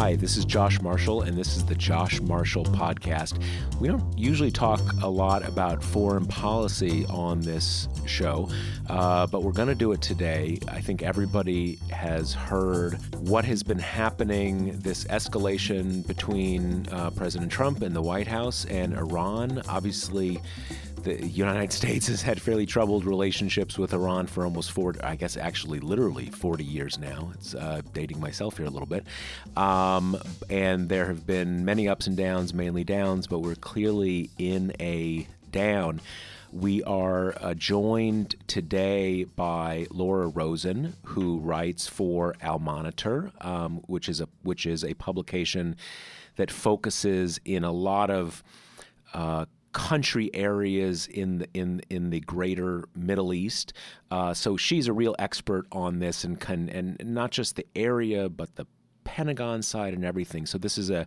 Hi, this is Josh Marshall, and this is the Josh Marshall Podcast. We don't usually talk a lot about foreign policy on this show, uh, but we're going to do it today. I think everybody has heard what has been happening this escalation between uh, President Trump and the White House and Iran. Obviously, the United States has had fairly troubled relationships with Iran for almost four, I guess actually literally 40 years now. It's uh, dating myself here a little bit. Um, and there have been many ups and downs, mainly downs, but we're clearly in a down. We are uh, joined today by Laura Rozen, who writes for Al Monitor, um, which is a which is a publication that focuses in a lot of uh, country areas in the, in in the greater Middle East. Uh, so she's a real expert on this and can and not just the area but the Pentagon side and everything. So this is a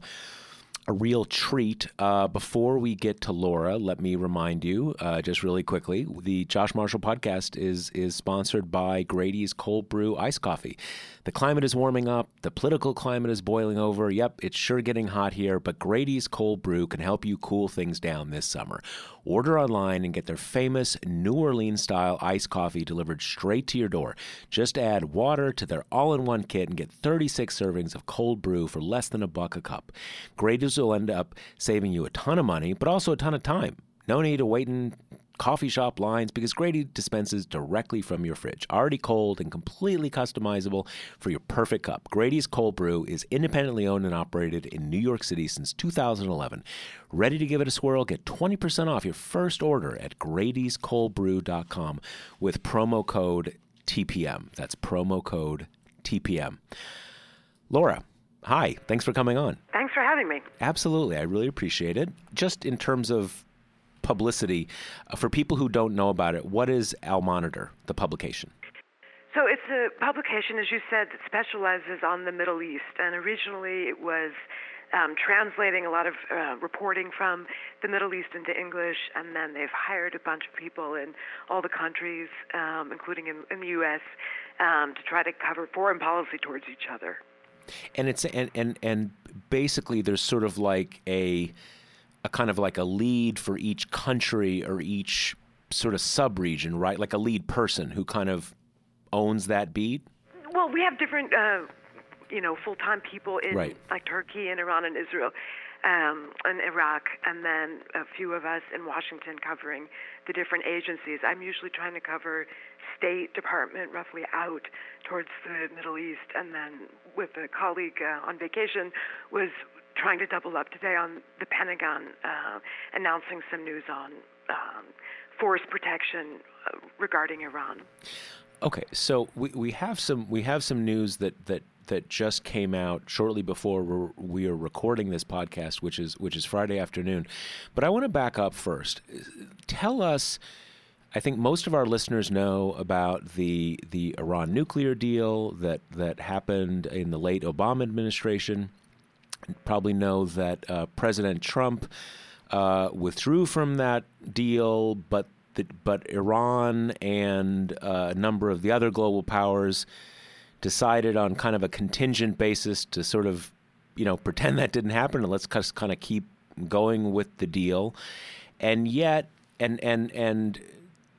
a real treat. Uh, before we get to Laura, let me remind you, uh, just really quickly, the Josh Marshall podcast is is sponsored by Grady's Cold Brew Ice Coffee. The climate is warming up. The political climate is boiling over. Yep, it's sure getting hot here, but Grady's Cold Brew can help you cool things down this summer. Order online and get their famous New Orleans style iced coffee delivered straight to your door. Just add water to their all in one kit and get 36 servings of cold brew for less than a buck a cup. Grady's will end up saving you a ton of money, but also a ton of time. No need to wait in coffee shop lines because Grady dispenses directly from your fridge, already cold and completely customizable for your perfect cup. Grady's Cold Brew is independently owned and operated in New York City since 2011. Ready to give it a swirl? Get 20% off your first order at Grady'sColdBrew.com with promo code TPM. That's promo code TPM. Laura, hi. Thanks for coming on. Thanks for having me. Absolutely. I really appreciate it. Just in terms of publicity. Uh, for people who don't know about it, what is Al Monitor, the publication? So it's a publication, as you said, that specializes on the Middle East. And originally it was um, translating a lot of uh, reporting from the Middle East into English, and then they've hired a bunch of people in all the countries, um, including in, in, the U.S., um, to try to cover foreign policy towards each other. And it's and and and basically there's sort of like a a kind of like a lead for each country or each sort of sub-region, right? Like a lead person who kind of owns that beat. Well, we have different, uh, you know, full-time people in right. like Turkey and Iran and Israel. Um, and Iraq, and then a few of us in Washington covering the different agencies. I'm usually trying to cover State Department roughly out towards the Middle East, and then with a colleague uh, on vacation was trying to double up today on the Pentagon uh, announcing some news on um, force protection uh, regarding Iran. Okay, so we, we have some we have some news that that that just came out shortly before we're, we are recording this podcast, which is which is Friday afternoon. But I want to back up first. Tell us. I think most of our listeners know about the the Iran nuclear deal that that happened in the late Obama administration. Probably know that uh, President Trump uh, withdrew from that deal, but the, but Iran and uh, a number of the other global powers decided on kind of a contingent basis to sort of you know pretend that didn't happen and let's just kind of keep going with the deal, and yet and and and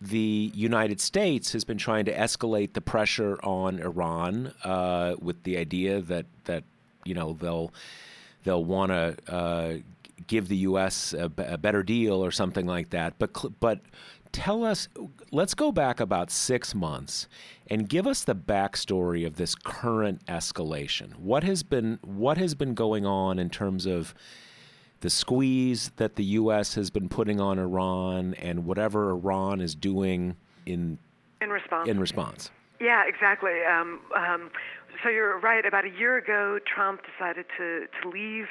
the United States has been trying to escalate the pressure on Iran uh, with the idea that that you know they'll they'll want to uh, give the U.S. A, a, better deal or something like that. But but tell us, let's go back about six months and give us the backstory of this current escalation. What has been what has been going on in terms of the squeeze that the U.S. has been putting on Iran and whatever Iran is doing in in response. In response. Yeah, exactly. Um, um, so you're right. About a year ago, Trump decided to to leave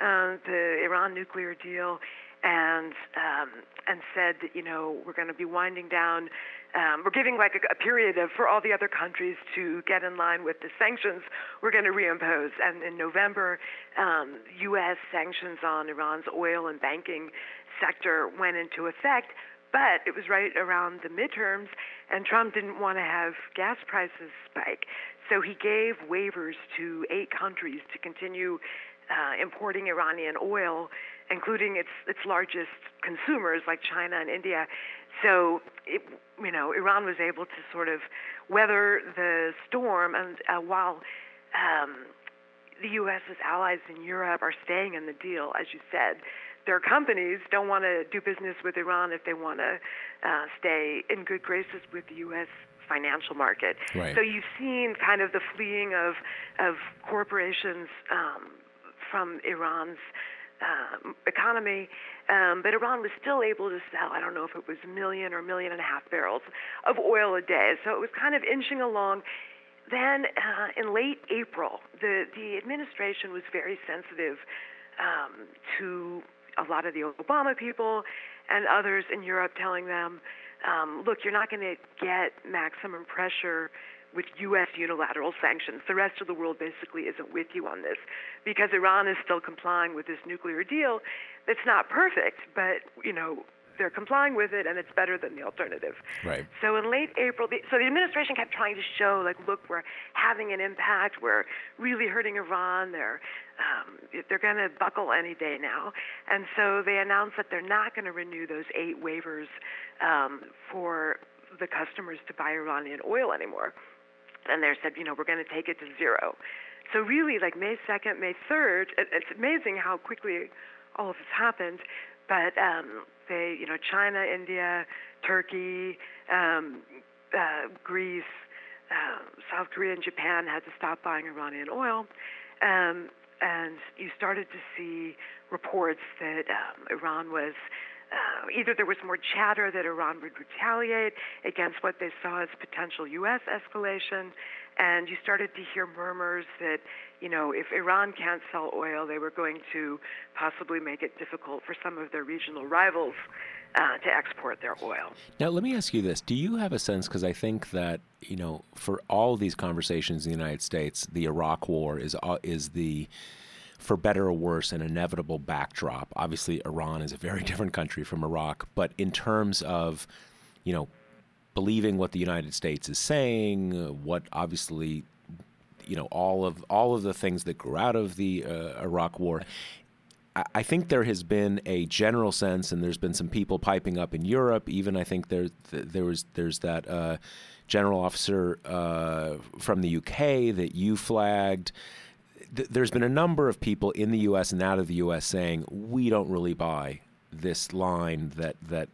uh, the Iran nuclear deal, and um, and said that you know we're going to be winding down. Um, we're giving like a, a period of for all the other countries to get in line with the sanctions we're going to reimpose. And in November, um, U.S. sanctions on Iran's oil and banking sector went into effect. But it was right around the midterms, and Trump didn't want to have gas prices spike. So he gave waivers to eight countries to continue uh, importing Iranian oil, including its its largest consumers like China and India. So, it, you know, Iran was able to sort of weather the storm, and uh, while um, the U.S.'s allies in Europe are staying in the deal, as you said, their companies don't want to do business with Iran if they want to uh, stay in good graces with the U.S. financial market. Right. So you've seen kind of the fleeing of of corporations um, from Iran's um, economy, um, but Iran was still able to sell. I don't know if it was a million or a million and a half barrels of oil a day. So it was kind of inching along. Then uh, in late April, the the administration was very sensitive um, to a lot of the Obama people and others in Europe telling them, um, look, you're not going to get maximum pressure with U.S. unilateral sanctions. The rest of the world basically isn't with you on this because Iran is still complying with this nuclear deal. It's not perfect, but you know they're complying with it, and it's better than the alternative. Right. So in late April, the, so the administration kept trying to show, like, look, we're having an impact. We're really hurting Iran. They're um, they're going to buckle any day now, and so they announced that they're not going to renew those eight waivers um, for the customers to buy Iranian oil anymore. And they said, you know, we're going to take it to zero. So really, like May 2nd, May 3rd, it, it's amazing how quickly all of this happened. But um, they, you know, China, India, Turkey, um, uh, Greece, uh, South Korea, and Japan had to stop buying Iranian oil. Um, and you started to see reports that um, Iran was uh, either there was more chatter that Iran would retaliate against what they saw as potential U.S. escalation, and you started to hear murmurs that, you know, if Iran can't sell oil, they were going to possibly make it difficult for some of their regional rivals uh, to export their oil. Now, let me ask you this: Do you have a sense? Because I think that you know, for all these conversations in the United States, the Iraq War is uh, is the for better or worse, an inevitable backdrop. Obviously, Iran is a very different country from Iraq, but in terms of, you know, believing what the United States is saying, what obviously, you know, all of all of the things that grew out of the uh, Iraq War. I think there has been a general sense, and there's been some people piping up in Europe. Even I think there there was there's that uh, general officer uh, from the UK that you flagged th- there's been a number of people in the U.S. and out of the U.S. saying we don't really buy this line that that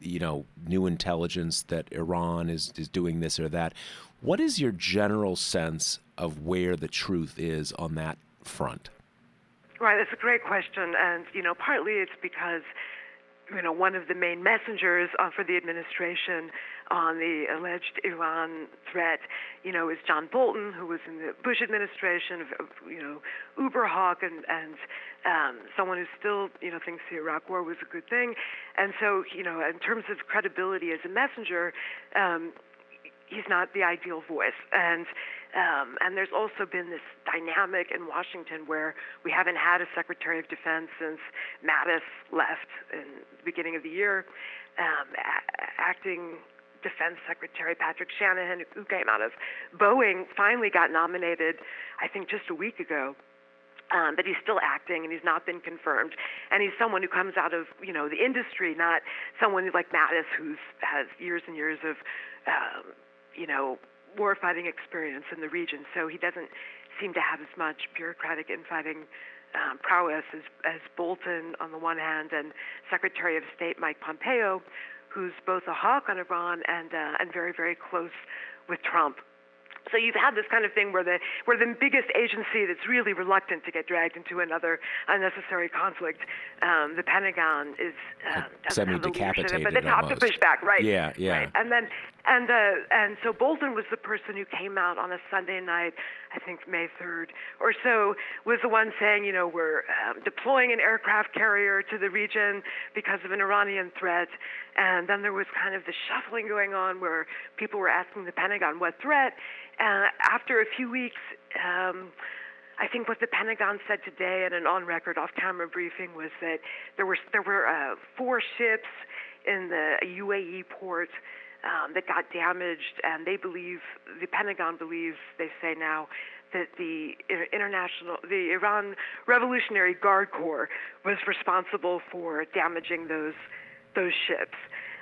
you know new intelligence that Iran is is doing this or that. What is your general sense of where the truth is on that front? Right, that's a great question, and you know, partly it's because you know, one of the main messengers uh, for the administration on the alleged Iran threat, you know, is John Bolton, who was in the Bush administration, you know, uber hawk and and um, someone who still, you know, thinks the Iraq War was a good thing, and so, you know, in terms of credibility as a messenger. Um, he's not the ideal voice. And um, and there's also been this dynamic in Washington where we haven't had a Secretary of Defense since Mattis left in the beginning of the year. Um, a- acting Defense Secretary Patrick Shanahan, who came out of Boeing, finally got nominated, I think, just a week ago. Um, but he's still acting and he's not been confirmed. And he's someone who comes out of you know the industry, not someone like Mattis, who's has years and years of um, you know, warfighting experience in the region, so he doesn't seem to have as much bureaucratic infighting um, prowess as, as Bolton on the one hand and Secretary of State Mike Pompeo, who's both a hawk on Iran and uh, and very very close with Trump. So you've had this kind of thing where the where the biggest agency that's really reluctant to get dragged into another unnecessary conflict, um, the Pentagon is uh, semi decapitated, but they have to push back, right? Yeah, yeah. Right. And then And uh, and so Bolton was the person who came out on a Sunday night, I think May 3rd or so, was the one saying, you know, we're um, deploying an aircraft carrier to the region because of an Iranian threat. And then there was kind of the shuffling going on where people were asking the Pentagon what threat. And after a few weeks. Um, I think what the Pentagon said today in an on-record, off-camera briefing was that there were there were uh, four ships in the UAE port um, that got damaged, and they believe the Pentagon believes they say now that the international the Iran Revolutionary Guard Corps was responsible for damaging those those ships.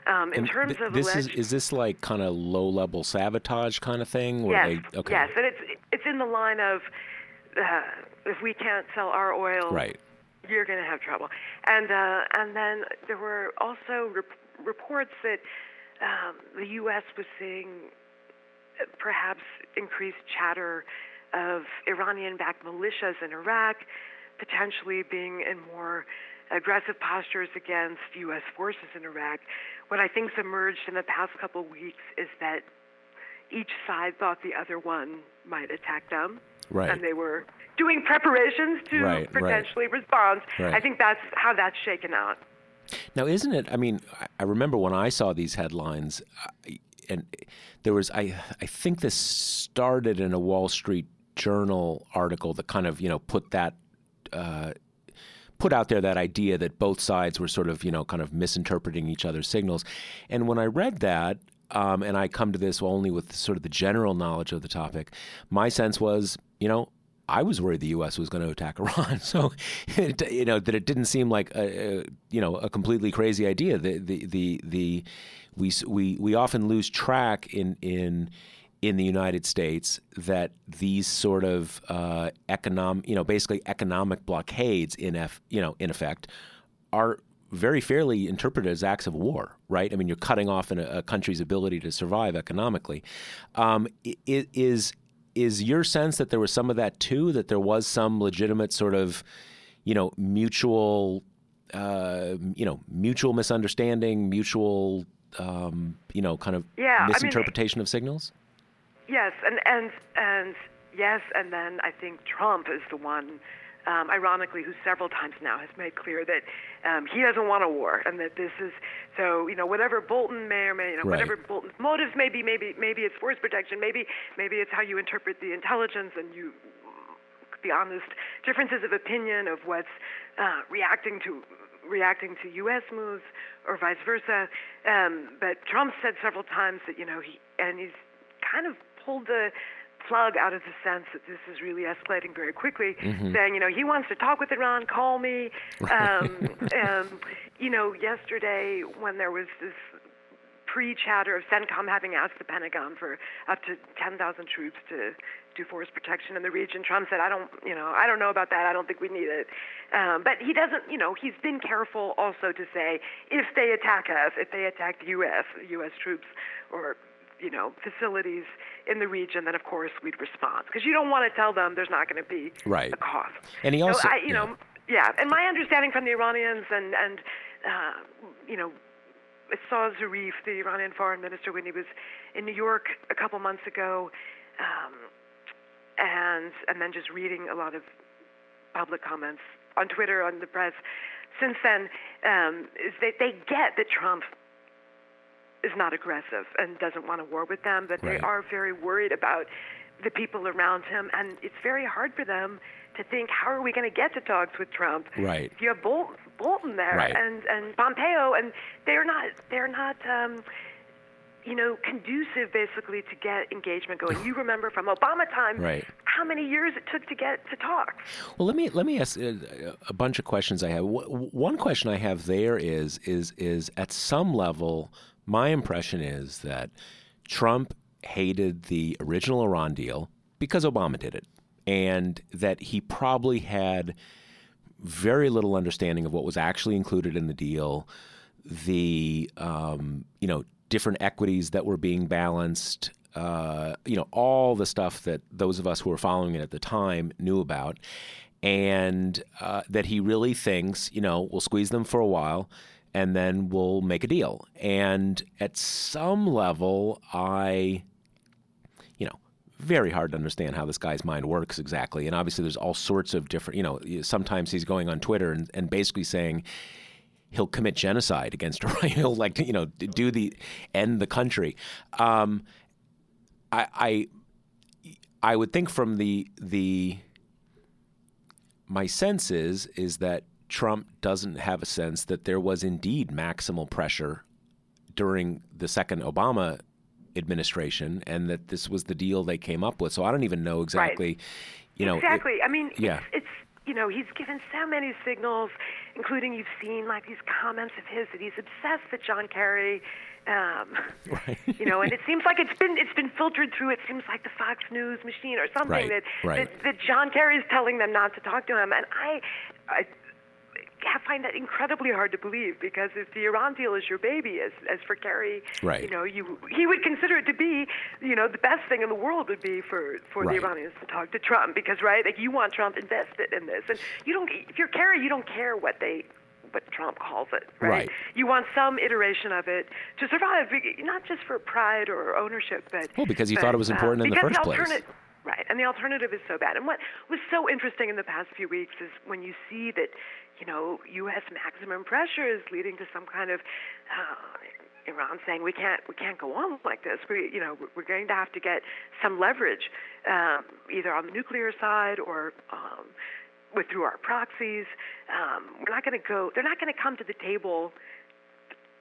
Um, in and terms th- of this alleged, is is this like kind of low level sabotage kind of thing? yes, they, okay. yes, and it's it's in the line of uh, if we can't sell our oil, Right. you're going to have trouble. And uh, and then there were also rep- reports that um, the U.S. was seeing uh, perhaps increased chatter of Iranian-backed militias in Iraq, potentially being in more aggressive postures against U.S. forces in Iraq. What I think's emerged in the past couple of weeks is that each side thought the other one might attack them Right. and they were doing preparations to Right, right. potentially respond. Right. I think that's how that's shaken out. Now, isn't it? I mean, I- remember when I saw these headlines, and there was I I think this started in a Wall Street Journal article that kind of you know put that. Uh, put out there that idea that both sides were sort of, you know, kind of misinterpreting each other's signals. And when I read that, um, and I come to this only with sort of the general knowledge of the topic, my sense was, you know, I was worried the U.S. was going to attack Iran. So, it, you know, that it didn't seem like a, a you know a completely crazy idea. The the the, the we we we often lose track in in in the United States that these sort of uh, economic, you know, basically economic blockades in eff, you know, in effect, are very fairly interpreted as acts of war, right? I mean, you're cutting off a, a country's ability to survive economically. Um, is is your sense that there was some of that too? That there was some legitimate sort of, you know, mutual, uh, you know, mutual misunderstanding, mutual, um, you know, kind of Yeah, I mean- misinterpretation of signals. Yes, and and and yes, and then I think Trump is the one, um, ironically, who several times now has made clear that um, he doesn't want a war, and that this is so. You know, whatever Bolton may or may, you know, Right. whatever Bolton's motives may be, maybe maybe it's force protection, maybe maybe it's how you interpret the intelligence, and you be honest, differences of opinion of what's uh, reacting to reacting to U.S. moves or vice versa. Um, but Trump said several times that you know he and he's kind of pulled the plug out of the sense that this is really escalating very quickly, saying you know he wants to talk with Iran, call me. Um, um, you know, yesterday when there was this pre-chatter of CENTCOM having asked the Pentagon for up to 10,000 troops to do force protection in the region. Trump said, "I don't, you know, I don't know about that. I don't think we need it." Um, but he doesn't, you know, he's been careful also to say if they attack us, if they attack the U.S., U.S. troops, or you know, facilities in the region, then of course we'd respond because you don't want to tell them there's not going to be Right. a cost. And he also- so I, you yeah. know, yeah. And my understanding from the Iranians and and uh, you know I saw Zarif, the Iranian foreign minister, when he was in New York a couple months ago, um, and and then just reading a lot of public comments on Twitter, on the press. Since then, um, is they they get that Trump is not aggressive and doesn't want a war with them, but they Right. are very worried about the people around him, and it's very hard for them to think, how are we going to get to talks with Trump? Right. If you have Bolton, Bolton there Right. and and Pompeo, and they're not they're not. Um, you know, conducive basically to get engagement going. You remember from Obama time Right. how many years it took to get to talk. Well, let me let me ask uh, a bunch of questions I have. W- One question I have there is is is at some level, my impression is that Trump hated the original Iran deal because Obama did it, and that he probably had very little understanding of what was actually included in the deal, the um, you know different equities that were being balanced, uh, you know all the stuff that those of us who were following it at the time knew about, and uh, that he really thinks you know we'll squeeze them for a while. And then we'll make a deal. And at some level, I, you know, very hard to understand how this guy's mind works exactly. And obviously, there's all sorts of different, you know, sometimes he's going on Twitter and, and basically saying, he'll commit genocide against Iran. he'll like you know do the end the country. Um, I, I I would think from the the my sense is is that Trump doesn't have a sense that there was indeed maximal pressure during the second Obama administration and that this was the deal they came up with. So I don't even know exactly, right. you know. Exactly. It, I mean, yeah. it's, it's you know, he's given so many signals, including you've seen like these comments of his that he's obsessed with John Kerry. Um, right. you know, and it seems like it's been it's been filtered through. It seems like the Fox News machine or something Right, that, right. that that John Kerry is telling them not to talk to him. And I, I I find that incredibly hard to believe because if the Iran deal is your baby, as as for Kerry, Right. you know, you he would consider it to be, you know, the best thing in the world would be for for Right. the Iranians to talk to Trump because right, like you want Trump invested in this, and you don't if you're Kerry, you don't care what they what Trump calls it, right? Right. You want some iteration of it to survive, not just for pride or ownership, but Well, because you but, thought it was uh, important in the first place. Right, and the alternative is so bad. And what was so interesting in the past few weeks is when you see that, you know, U.S. maximum pressure is leading to some kind of uh, Iran saying we can't we can't go on like this. We you know we're going to have to get some leverage, um, either on the nuclear side or um, with through our proxies. Um, we're not going to go. They're not going to come to the table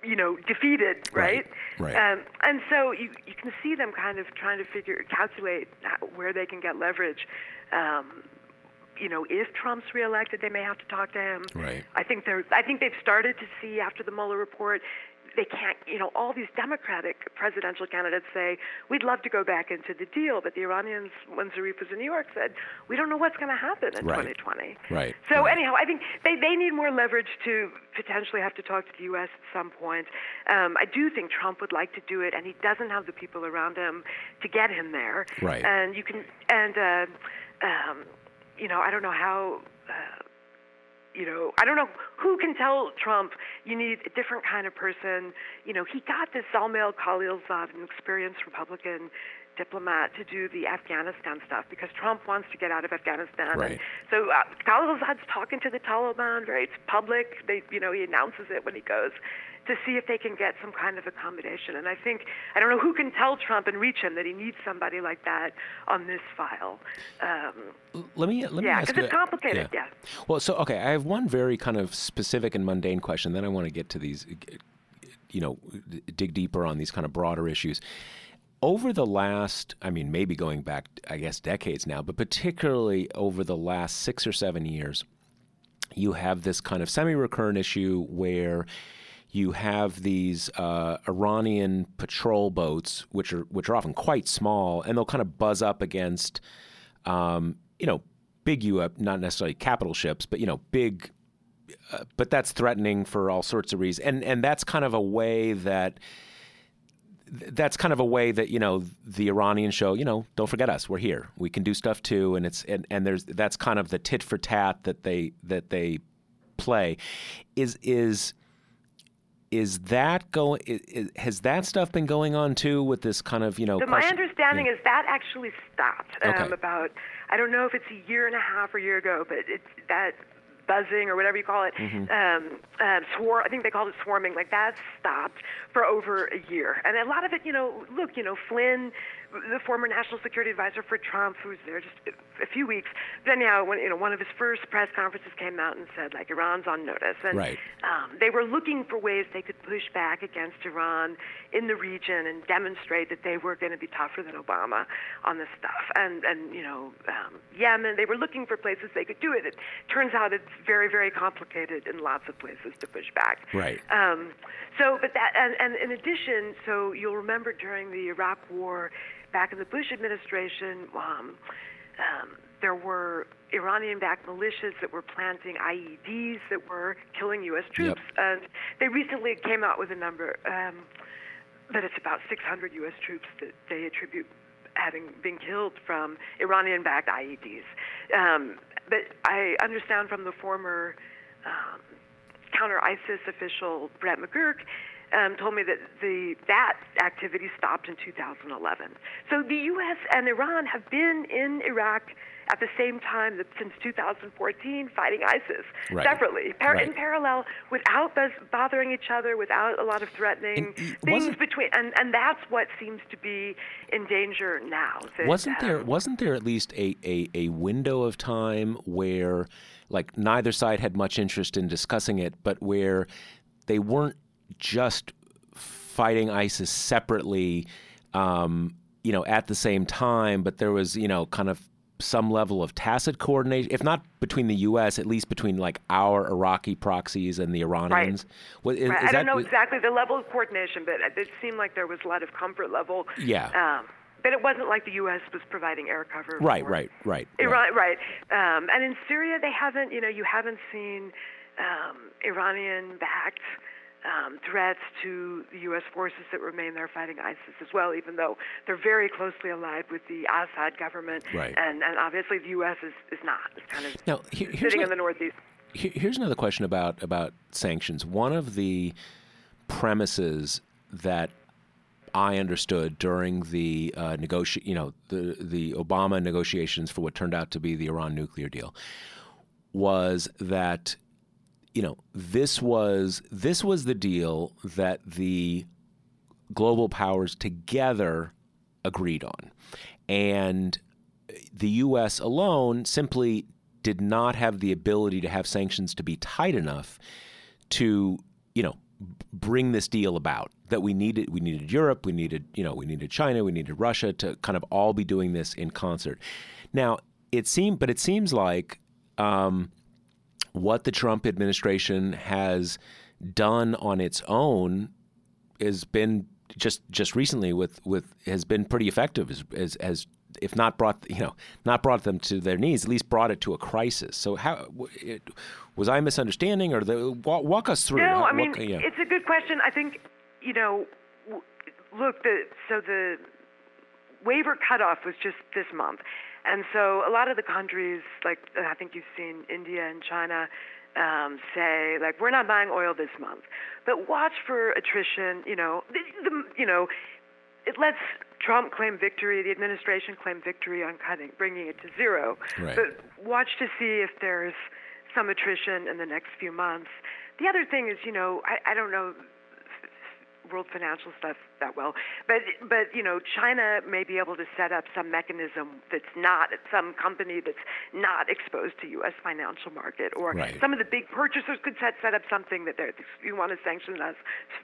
you know, defeated, right? Right, right. Um, and so you you can see them kind of trying to figure calculate where they can get leverage. Um, you know, if Trump's reelected, they may have to talk to him. Right. I think they're. I think they've started to see after the Mueller report. They can't, you know, all these Democratic presidential candidates say, we'd love to go back into the deal, but the Iranians, when Zarif was in New York, said, we don't know what's going to happen in Right. 2020. Right, So right. anyhow, I think they, they need more leverage to potentially have to talk to the U.S. at some point. Um, I do think Trump would like to do it, and he doesn't have the people around him to get him there. Right. And you can, and uh, um, you know, I don't know how. Uh, you know, I don't know who can tell Trump you need a different kind of person. You know, he got this Zalmay Khalilzad, an experienced Republican diplomat, to do the Afghanistan stuff because Trump wants to get out of Afghanistan. Right. And so uh, Khalilzad's talking to the Taliban, right? it's public. They, you know, he announces it when he goes to see if they can get some kind of accommodation. And I think I don't know who can tell Trump and reach him that he needs somebody like that on this file. Um, Let me let me ask Yeah, ask 'cause you- it's complicated, yeah. Well, so okay, I have one very kind of specific and mundane question. Then I want to get to these, you know, dig deeper on these kind of broader issues. Over the last, I mean, maybe going back, I guess, decades now, but particularly over the last six or seven years, you have this kind of semi-recurrent issue where you have these uh, Iranian patrol boats, which are which are often quite small, and they'll kind of buzz up against, um, you know, big U, not necessarily capital ships, but you know, big. Uh, but that's threatening for all sorts of reasons, and and that's kind of a way that that's kind of a way that you know the Iranians show you know don't forget us we're here we can do stuff too and it's and, and there's that's kind of the tit for tat that they that they play is is is that going has that stuff been going on too with this kind of you know So my understanding yeah. is that actually stopped um, Okay. about I don't know if it's a year and a half or a year ago, but it's that buzzing or whatever you call it, Mm-hmm. um, um, swar- I think they called it swarming. Like that stopped for over a year, and a lot of it, you know, look, you know, Flynn, the former national security advisor for Trump, who was there just a few weeks. Then, yeah, when you know, one of his first press conferences came out and said like Iran's on notice, and Right. um, they were looking for ways they could push back against Iran in the region and demonstrate that they were going to be tougher than Obama on this stuff. And, and you know, um, Yemen, they were looking for places they could do it. It turns out it's very, very complicated in lots of places to push back. Right. Um, so, but that, and, and in addition, so you'll remember during the Iraq War, back in the Bush administration, um, um, there were Iranian-backed militias that were planting IEDs that were killing U.S. troops, and they recently came out with a number um, that it's about 600 U.S. troops that they attribute having been killed from Iranian-backed IEDs. Um, but I understand from the former um, counter ISIS official Brett McGurk um, told me that the that activity stopped in 2011. So the U.S. and Iran have been in Iraq at the same time that since 2014 fighting ISIS Right. separately, par- Right. in parallel, without buzz- bothering each other, without a lot of threatening And, uh, things between, and, and that's what seems to be in danger now. that, Wasn't there um, wasn't there at least a, a, a window of time where like neither side had much interest in discussing it, but where they weren't just fighting ISIS separately, um, you know, at the same time, but there was, you know, kind of some level of tacit coordination, if not between the U.S., at least between like our Iraqi proxies and the Iranians. What- is- Right. is I don't that- know exactly the level of coordination, but it seemed like there was a lot of comfort level. Yeah. Um, but it wasn't like the U.S. was providing air cover. Right, right, right, right. Right. Um, and in Syria, they haven't. You know, you haven't seen um, Iranian-backed um, threats to the U.S. forces that remain there fighting ISIS as well, even though they're very closely allied with the Assad government. Right. And, and obviously, the U.S. is, is not. It's kind of Now, here- here's sitting in the northeast. Here's another question about about sanctions. One of the premises that I understood during the uh, negoti- you know, the the Obama negotiations for what turned out to be the Iran nuclear deal, was that, you know, this was this was the deal that the global powers together agreed on, and the U.S. alone simply did not have the ability to have sanctions to be tight enough to, you know, bring this deal about. That we needed, we needed Europe, we needed, you know, we needed China, we needed Russia to kind of all be doing this in concert. Now it seemed, but it seems like um, what the Trump administration has done on its own has been just just recently with with has been pretty effective as as, as if not brought you know not brought them to their knees at least brought it to a crisis so how it, was I misunderstanding or the walk, walk us through No, How- I mean what- yeah. it's a good question. I think you know, look, the so the waiver cutoff was just this month, and so a lot of the countries, like uh, I think you've seen India and China, um, say like we're not buying oil this month, but watch for attrition. You know, the, the, you know, it lets Trump claim victory, the administration claim victory on cutting, bringing it to zero. Right. But watch to see if there's some attrition in the next few months. The other thing is, you know, I, I don't know world financial stuff that well, but but you know, China may be able to set up some mechanism that's not some company that's not exposed to U.S. financial market, or Right. some of the big purchasers could set set up something that they're you want to sanction us,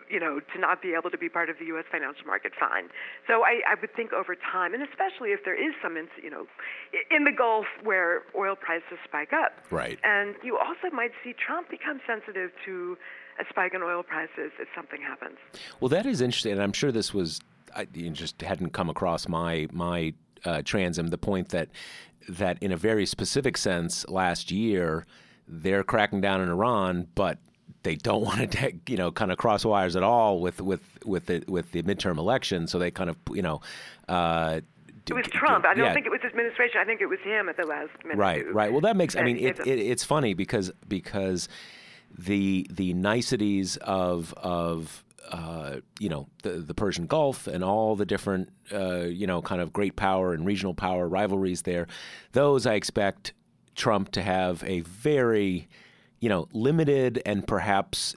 you know, to not be able to be part of the U.S. financial market. Fine. So I, I would think over time, and especially if there is some, you know, in the Gulf where oil prices spike up, Right. and you also might see Trump become sensitive to a spike in oil prices if something happens. Well, that is interesting, and I'm sure this was I you just hadn't come across my my uh, transom. The point that that in a very specific sense, last year they're cracking down in Iran, but they don't want to, you know, kind of cross wires at all with with with the with the midterm election. So they kind of, you know. Uh, It was Trump. I don't think it was his administration. I think it was him at the last minute. Right, right. Well, that makes. I mean, it, it, it's funny because because the the niceties of of uh, you know the the Persian Gulf and all the different uh, you know kind of great power and regional power rivalries there, those I expect Trump to have a very you know limited and perhaps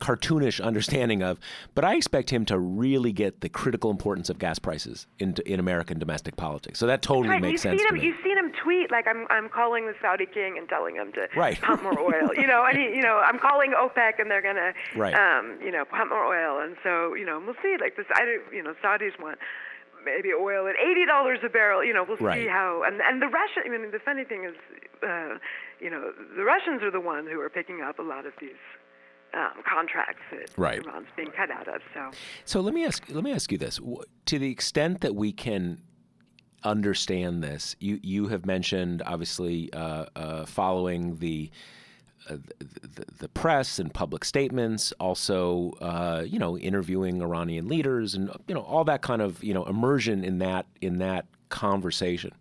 cartoonish understanding of, but I expect him to really get the critical importance of gas prices in in American domestic politics. So that totally Right, makes you've sense to me. Tweet like I'm. I'm calling the Saudi king and telling him to Right. pump more oil. You know, and he, you know, I'm calling OPEC and they're gonna, Right. um, you know, pump more oil. And so, you know, we'll see. Like this, I don't, you know, Saudis want maybe oil at eighty dollars a barrel. You know, we'll Right. see how. And and the Russian. I mean, the funny thing is, uh, you know, the Russians are the ones who are picking up a lot of these. Um, contracts that Right. Iran's being cut out of. So So let me ask let me ask you this: to the extent that we can understand this, you you have mentioned obviously uh, uh, following the, uh, the the- press and public statements, also uh, you know interviewing Iranian leaders and you know all that kind of you know immersion in that in that conversation.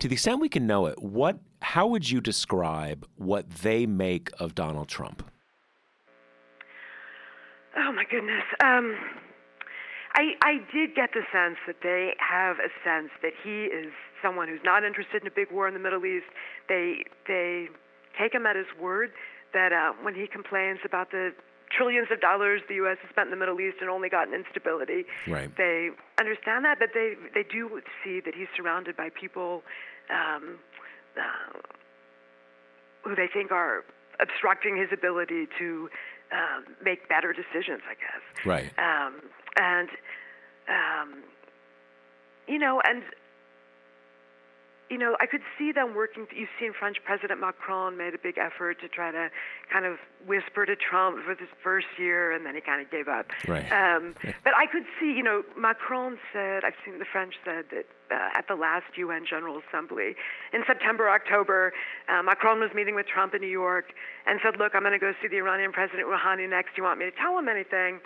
To the extent we can know it, what how would you describe what they make of Donald Trump? Oh my goodness. Um, I I did get the sense that they have a sense that he is someone who's not interested in a big war in the Middle East. They they take him at his word that uh, when he complains about the trillions of dollars the U.S. has spent in the Middle East and only gotten instability. Right. They understand that, but they they do see that he's surrounded by people um, uh, who they think are obstructing his ability to um, make better decisions. I guess. Right. Um, and um, you know, and you know, I could see them working. You've seen French President Macron made a big effort to try to kind of whisper to Trump for his first year, and then he kind of gave up. Right. Um, but I could see, you know, Macron said, I've seen the French said that uh, at the last UN General Assembly in September, October, uh, Macron was meeting with Trump in New York and said, Look, I'm going to go see the Iranian President Rouhani next. Do you want me to tell him anything?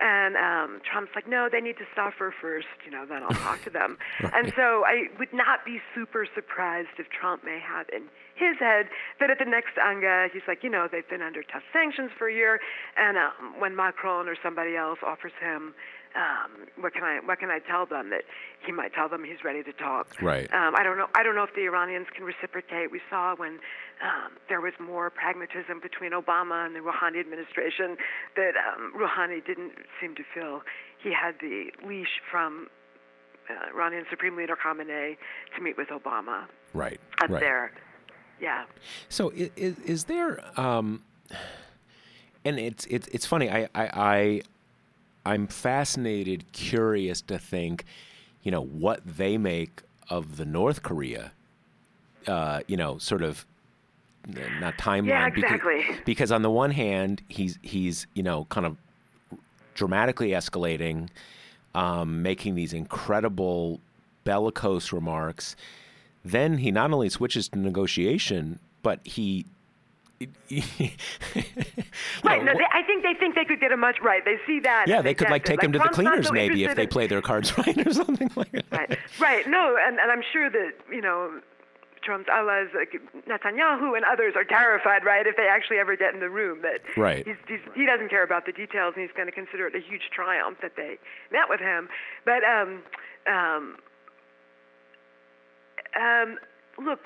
And um, Trump's like, no, they need to suffer first, you know, then I'll talk to them. Right. And so I would not be super surprised if Trump may have in his head that at the next UNGA, he's like, you know, they've been under tough sanctions for a year, and um, when Macron or somebody else offers him um, what can I what can I tell them that he might tell them he's ready to talk. Right. Um, I don't know. I don't know if the Iranians can reciprocate. We saw when um, there was more pragmatism between Obama and the Rouhani administration that um, Rouhani didn't seem to feel he had the leash from uh, Iranian Supreme Leader Khamenei to meet with Obama Right. up right. there. Yeah. So is, is there? Um, and it's it's it's funny. I I, I I'm fascinated, curious to think, you know, what they make of the North Korea, uh, you know, sort of not timeline. Yeah, because- exactly. Because, on the one hand, he's he's you know kind of dramatically escalating, um, making these incredible bellicose remarks. Then he not only switches to negotiation, but he. You Right. know, No, they, I think they think they could get a much right. They see that. yeah, they could like take him to the cleaners so maybe if they play their cards right or something like that. Right. Right. No, and, and I'm sure that you know Trump's allies, like Netanyahu and others, are terrified. Right, if they actually ever get in the room, that Right. he's, he's, he doesn't care about the details, and he's going to consider it a huge triumph that they met with him. But um, um, um, look,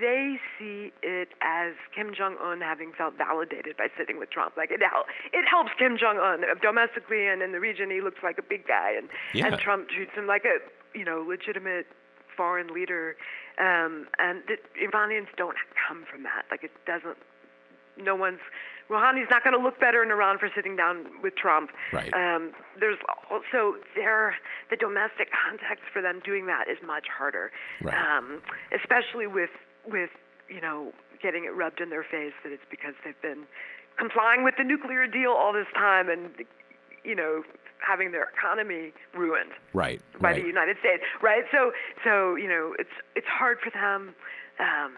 they see it as Kim Jong Un having felt validated by sitting with Trump. Like it, hel- it helps Kim Jong Un domestically and in the region. He looks like a big guy, and Yeah. and Trump treats him like a you know legitimate foreign leader. Um, and the Iranians don't come from that. Like it doesn't. No one's. Rouhani's not going to look better in Iran for sitting down with Trump. Right. Um, there's also there the domestic context for them doing that is much harder. Right. Um, especially with with you know getting it rubbed in their face that it's because they've been complying with the nuclear deal all this time and you know having their economy ruined Right. by right. the United States, right? So, so you know, it's it's hard for them, um,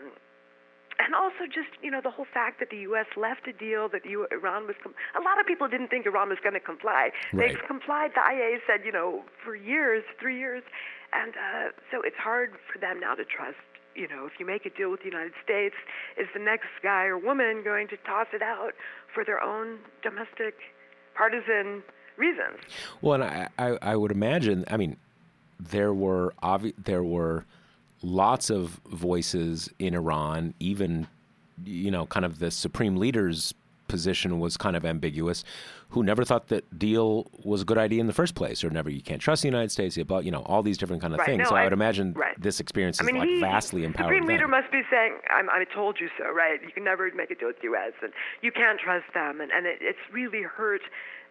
and also just you know the whole fact that the U.S. left a deal that you, Iran was. Com- a lot of people didn't think Iran was going to comply. Right. They've complied. The IAEA said you know for years, three years, and uh, so it's hard for them now to trust. You know, if you make a deal with the United States, is the next guy or woman going to toss it out for their own domestic partisan reasons? Well, and I, I, I would imagine. I mean, there were obvi- there were lots of voices in Iran. Even you know, kind of the supreme leader's position was kind of ambiguous. Who never thought that deal was a good idea in the first place, or never you can't trust the United States. About you know all these different kind of Right, things. no, so I, I- would imagine right. this experience I is mean, like he, vastly empowered. Supreme Leader must be saying, I'm, "I told you so," right? You can never make a deal with the U.S. and you can't trust them, and and it, it's really hurt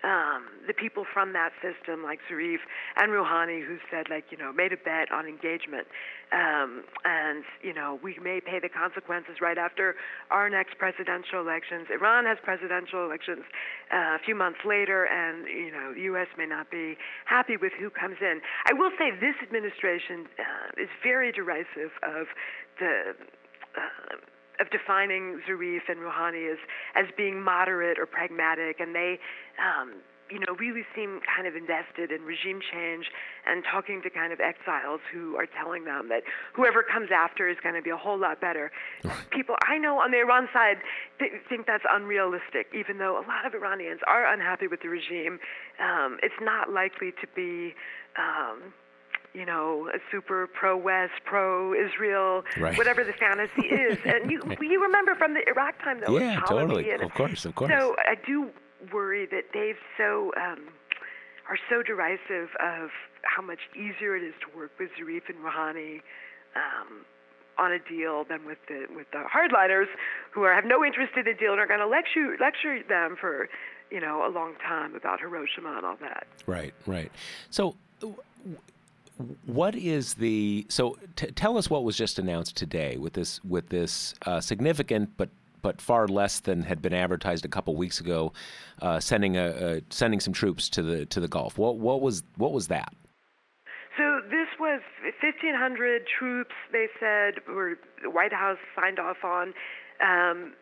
um, the people from that system, like Zarif and Rouhani, who said, like, you know, made a bet on engagement, um, and you know, we may pay the consequences right after our next presidential elections. Iran has presidential elections uh, a few months later, and you know, the U.S. may not be happy with who comes in. I will say this administration uh, is very derisive of the. Uh, of defining Zarif and Rouhani as, as being moderate or pragmatic, and they um, you know, really seem kind of invested in regime change and talking to kind of exiles who are telling them that whoever comes after is going to be a whole lot better. People I know on the Iran side th- think that's unrealistic, even though a lot of Iranians are unhappy with the regime. Um, it's not likely to be. Um, you know, a super pro-West, pro-Israel, right. whatever the fantasy is. And you, you remember from the Iraq time, though, yeah, totally, of course, of course. So I do worry that they've so um, are so derisive of how much easier it is to work with Zarif and Rouhani. Um, on a deal than with the with the hardliners who are have no interest in the deal and are going to lecture lecture them for you know a long time about Hiroshima and all that. Right, right. So what is the so t- tell us what was just announced today with this with this uh, significant but but far less than had been advertised a couple weeks ago, uh, sending a, sending some troops to the to the Gulf. What what was what was that? So this was 1,500 troops. They said were the White House signed off on. Um,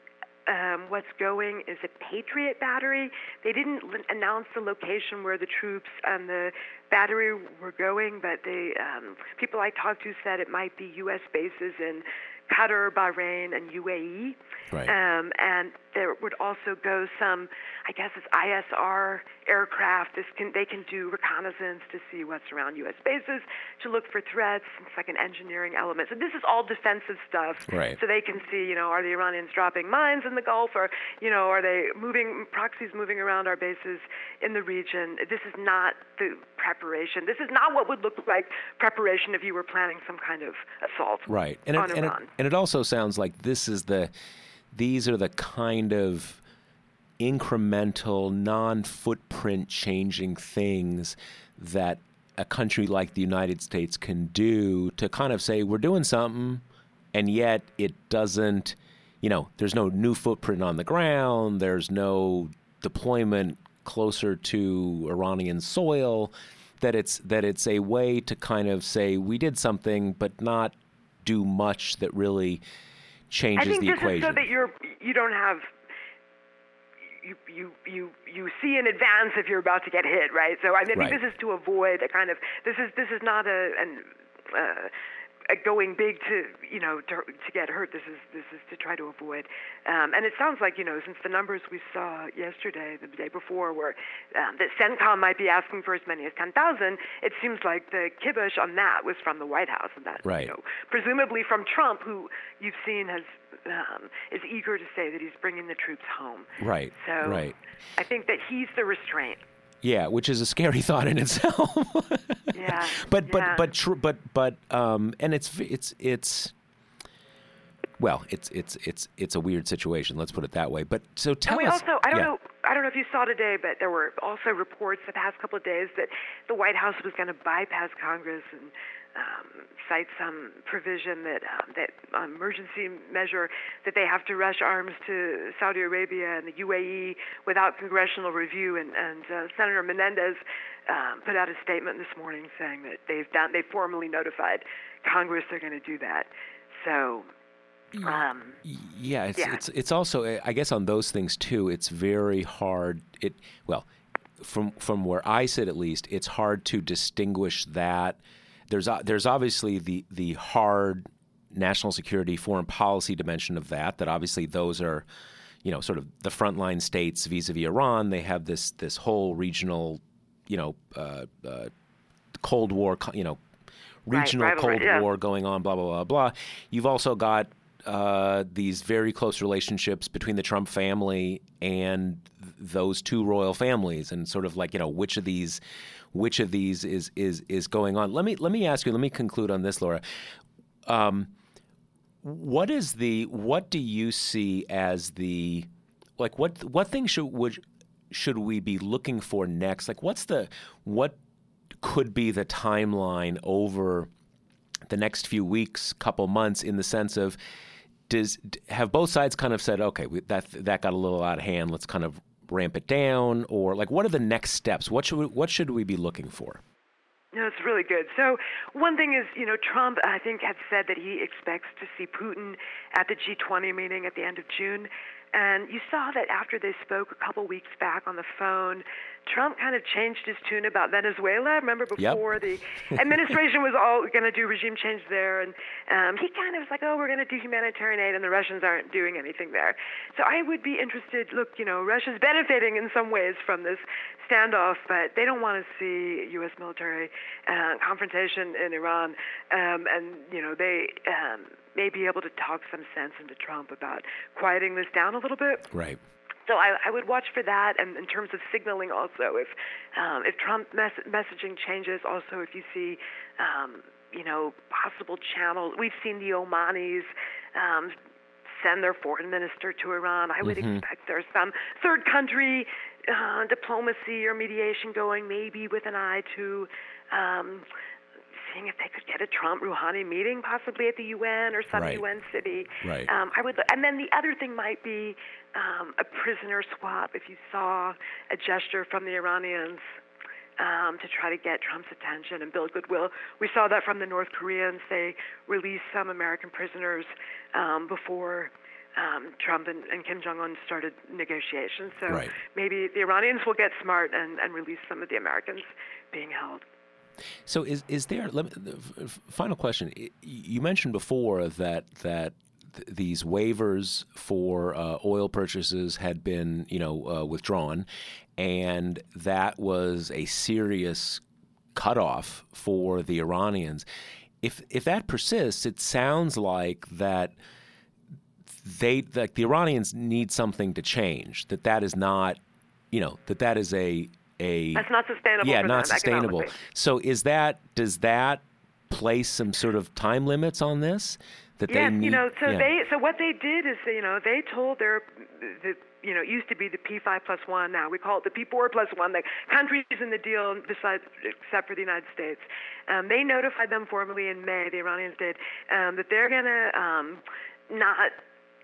um, what's going is a Patriot battery. They didn't l- announce the location where the troops and the battery were going, but the um, people I talked to said it might be U.S. bases in Qatar, Bahrain, and UAE. Right. Um, and there would also go some, I guess it's ISR aircraft. This can they can do reconnaissance to see what's around U.S. bases, to look for threats. It's like an engineering element. So this is all defensive stuff. Right. So they can see, you know, are the Iranians dropping mines in the Gulf, or you know, are they moving proxies moving around our bases in the region? This is not the preparation. This is not what would look like preparation if you were planning some kind of assault. Right. And on it, and it, and it also sounds like this is the these are the kind of incremental, non footprint changing things that a country like the United States can do to kind of say, we're doing something, and yet it doesn't, you know, there's no new footprint on the ground, there's no deployment closer to Iranian soil. That it's that it's a way to kind of say we did something, but not do much that really changes I think the this equation. is so that you're you don't have you you you you see in advance if you're about to get hit, right? So I, mean, I Right. think this is to avoid a kind of this is this is not a an uh, going big to you know to, to get hurt. This is this is to try to avoid. Um, and it sounds like you know since the numbers we saw yesterday, the day before, where um, that CENTCOM might be asking for as many as ten thousand, it seems like the kibosh on that was from the White House, and that Right. you know presumably from Trump, who you've seen has um, is eager to say that he's bringing the troops home. Right, So right. I think that he's the restraint. Yeah, which is a scary thought in itself. Yeah. but but yeah. but tr- but but um, and it's it's it's well, it's it's it's it's a weird situation. Let's put it that way. But so tell And we us. also, I don't yeah. know, I don't know if you saw today, but there were also reports the past couple of days that the White House was going to bypass Congress and um, cite some provision that um, that um, emergency measure that they have to rush arms to Saudi Arabia and the UAE without congressional review. And, and uh, Senator Menendez um, put out a statement this morning saying that they've done, they formally notified Congress they're going to do that. So. Um, Yeah, it's Yeah. it's it's also I guess on those things too. It's very hard. It well, from from where I sit at least, it's hard to distinguish that. There's there's obviously the the hard national security foreign policy dimension of that. That obviously those are, you know, sort of the frontline states vis-a-vis Iran. They have this this whole regional, you know, uh, uh, Cold War, you know, Right, regional rivalry, Cold yeah. War going on, blah blah blah blah. You've also got uh, these very close relationships between the Trump family and th- those two royal families, and sort of like you know which of these, which of these is is is going on. Let me let me ask you. Let me conclude on this, Laura. Um, what is the what do you see as the like what what things should would should we be looking for next? Like what's the what could be the timeline over the next few weeks, couple months, in the sense of does have both sides kind of said, okay, that that got a little out of hand. Let's kind of ramp it down, or like what are the next steps? What should we, what should we be looking for? No, it's really good. So, one thing is, you know, Trump, I think, had said that he expects to see Putin at the G20 meeting at the end of June. And you saw that after they spoke a couple weeks back on the phone, Trump kind of changed his tune about Venezuela. Remember before yep. the administration was all going to do regime change there, and um, he kind of was like, "Oh, we're going to do humanitarian aid," and the Russians aren't doing anything there. So I would be interested. Look, you know, Russia's benefiting in some ways from this standoff, but they don't want to see U.S. military uh, confrontation in Iran, um, and you know they. Um, may be able to talk some sense into Trump about quieting this down a little bit. Right. So I, I would watch for that, and in terms of signaling, also if um, if Trump mes- messaging changes, also if you see, um, you know, possible channels. We've seen the Omanis. Um, send their foreign minister to Iran. I would mm-hmm. expect there's some third country uh, diplomacy or mediation going, maybe with an eye to um, seeing if they could get a Trump Rouhani meeting, possibly at the UN or some right. UN city. Right. Um, I would, and then the other thing might be um, a prisoner swap. If you saw a gesture from the Iranians um, to try to get Trump's attention and build goodwill. We saw that from the North Koreans. They released some American prisoners um, before um, Trump and, and Kim Jong Un started negotiations. So right. maybe the Iranians will get smart and, and release some of the Americans being held. So is is there? Me, final question. You mentioned before that that these waivers for uh, oil purchases had been you know uh, withdrawn, and that was a serious cutoff for the Iranians. If if that persists, it sounds like that they like the Iranians need something to change. That that is not, you know, that that is a a that's not sustainable. Yeah, not sustainable. So is that does that place some sort of time limits on this? That yes, they need, you know, so yeah. they so what they did is you know they told their the you know it used to be the P5 plus one now we call it the P4 plus one the countries in the deal besides except for the United States um, they notified them formally in May the Iranians did um, that they're gonna um, not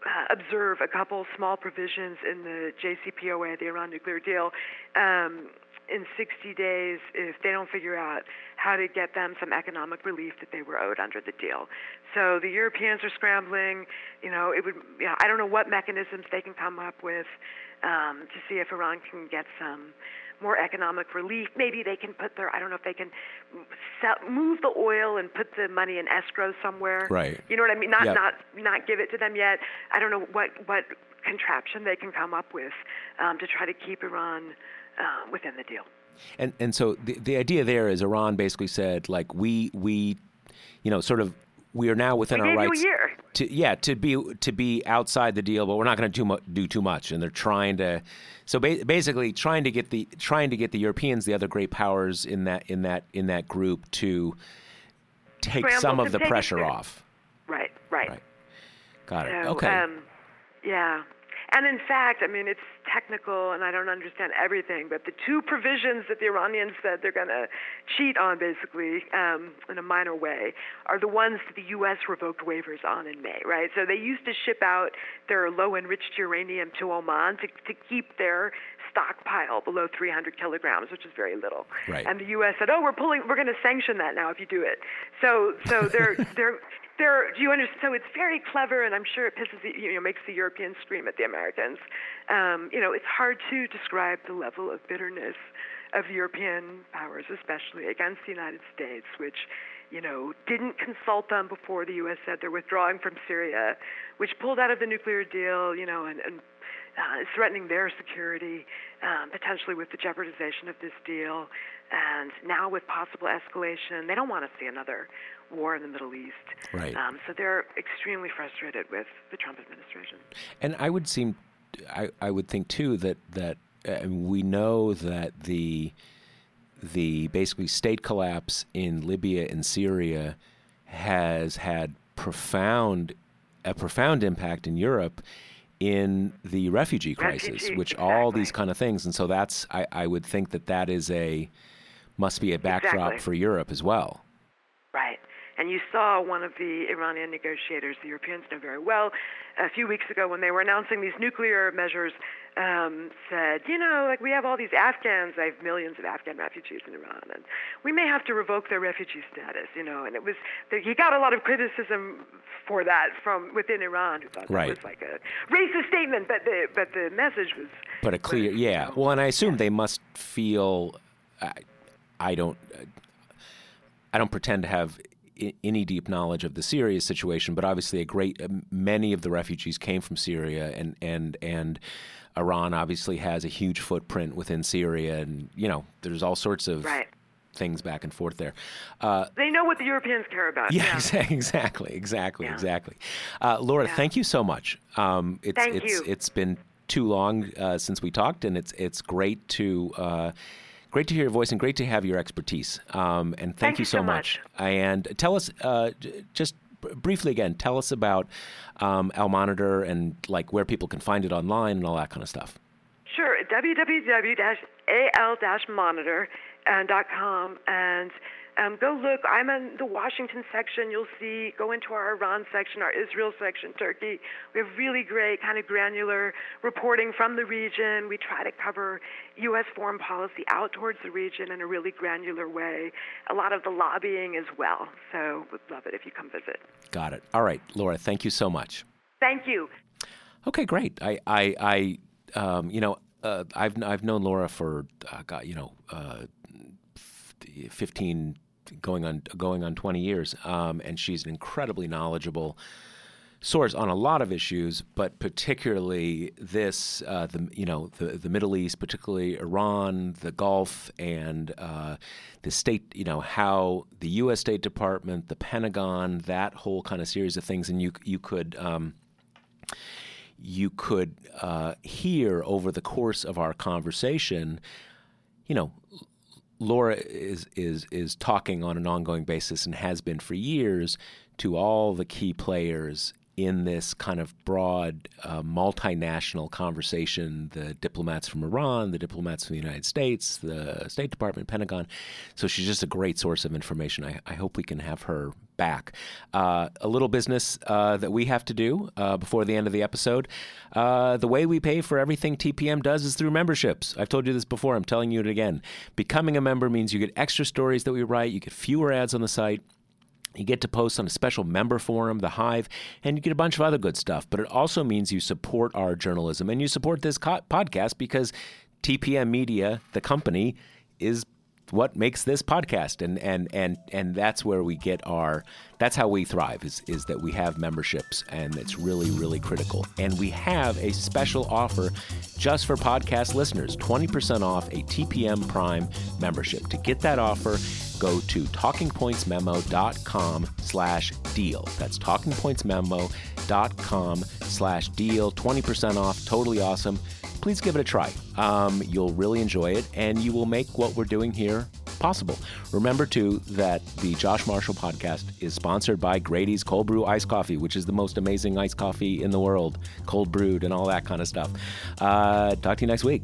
uh, observe a couple small provisions in the JCPOA, the Iran nuclear deal, um, in 60 days if they don't figure out how to get them some economic relief that they were owed under the deal. So the Europeans are scrambling. You know, it would. You know, I don't know what mechanisms they can come up with um, to see if Iran can get some more economic relief. Maybe they can put their, I don't know if they can sell, move the oil and put the money in escrow somewhere. Right. You know what I mean? Not yep. not not give it to them yet. I don't know what what contraption they can come up with um, to try to keep Iran uh, within the deal. And and so the the idea there is Iran basically said like we we, you know, sort of we are now within we our rights to yeah to be to be outside the deal, but we're not going to do, mu- do too much. And they're trying to, so ba- basically trying to get the trying to get the Europeans, the other great powers in that in that in that group, to take Scramble, some of the pressure off. Right, right. Right. Got it. So, okay. Um, yeah. And in fact, I mean, it's technical and I don't understand everything, but the two provisions that the Iranians said they're going to cheat on, basically, um, in a minor way, are the ones that the U.S. revoked waivers on in May, right? So they used to ship out their low enriched uranium to Oman to, to keep their stockpile below 300 kilograms, which is very little. Right. And the U.S. said, "Oh, we're pulling, we're going to sanction that now if you do it." So, so they're they're there, do you understand? So it's very clever, and I'm sure it pisses the, you know makes the Europeans scream at the Americans. Um, you know, it's hard to describe the level of bitterness of European powers, especially against the United States, which you know didn't consult them before the U.S. said they're withdrawing from Syria, which pulled out of the nuclear deal, you know, and, and uh, threatening their security, um, potentially with the jeopardization of this deal. And now with possible escalation, they don't want to see another war in the Middle East. Right. Um, so they're extremely frustrated with the Trump administration. And I would seem, I, I would think too that that uh, we know that the the basically state collapse in Libya and Syria has had profound a profound impact in Europe in the refugee crisis, refugee, which exactly. all these kind of things, and so that's I, I would think that that is a must be a backdrop Exactly. for Europe as well. And you saw one of the Iranian negotiators, the Europeans know very well, a few weeks ago when they were announcing these nuclear measures, um, said, you know, like we have all these Afghans, I have millions of Afghan refugees in Iran, and we may have to revoke their refugee status, you know. And it was, he got a lot of criticism for that from within Iran, who thought right. that was like a racist statement, but the but the message was. But a clear, yeah. Well, and I assume they must feel. I, I don't. I don't pretend to have any deep knowledge of the Syria situation, but obviously a great many of the refugees came from Syria, and and and Iran obviously has a huge footprint within Syria, and you know there's all sorts of right. things back and forth there. Uh, they know what the Europeans care about. Yeah, yeah. exactly, exactly, yeah. exactly. Uh, Laura, yeah. thank you so much. Um, it's thank it's you. it's been too long uh, since we talked, and it's it's great to uh, great to hear your voice and great to have your expertise. Um, and thank, thank, you so much. much. And tell us uh, just briefly again, tell us about um, Al Monitor and like where people can find it online and all that kind of stuff. Sure, www.al-monitor.com and um, go look. I'm in the Washington section. You'll see, go into our Iran section, our Israel section, Turkey. We have really great kind of granular reporting from the region. We try to cover U.S. foreign policy out towards the region in a really granular way. A lot of the lobbying as well. So would love it if you come visit. Got it. All right, Laura, thank you so much. Thank you. Okay, great. I, I, I um, you know, uh, I've I've known Laura for uh, God, you know, uh, fifteen going on going on twenty years, um, and she's an incredibly knowledgeable source on a lot of issues, but particularly this, uh, the you know, the the Middle East, particularly Iran, the Gulf, and uh, the state, you know, how the U.S. State Department, the Pentagon, that whole kind of series of things, and you you could. Um, you could uh, hear over the course of our conversation, you know, Laura is is is talking on an ongoing basis and has been for years to all the key players in this kind of broad uh, multinational conversation the diplomats from Iran, the diplomats from the United States, the State Department, Pentagon. So she's just a great source of information. I, I hope we can have her back. Uh, a little business uh, that we have to do uh, before the end of the episode. Uh, the way we pay for everything TPM does is through memberships. I've told you this before, I'm telling you it again. Becoming a member means you get extra stories that we write, you get fewer ads on the site. You get to post on a special member forum, The Hive, and you get a bunch of other good stuff. But it also means you support our journalism and you support this co- podcast because TPM Media, the company, is what makes this podcast. And and and and that's where we get our that's how we thrive is is that we have memberships and it's really really critical. And we have a special offer just for podcast listeners 20% off a TPM Prime membership. To get that offer go to talkingpointsmemo.com slash deal. That's talkingpointsmemo.com slash deal. 20% off. Totally awesome please give it a try. Um, you'll really enjoy it, and you will make what we're doing here possible. Remember, too, that the Josh Marshall podcast is sponsored by Grady's Cold Brew Iced Coffee, which is the most amazing iced coffee in the world, cold brewed and all that kind of stuff. Uh, talk to you next week.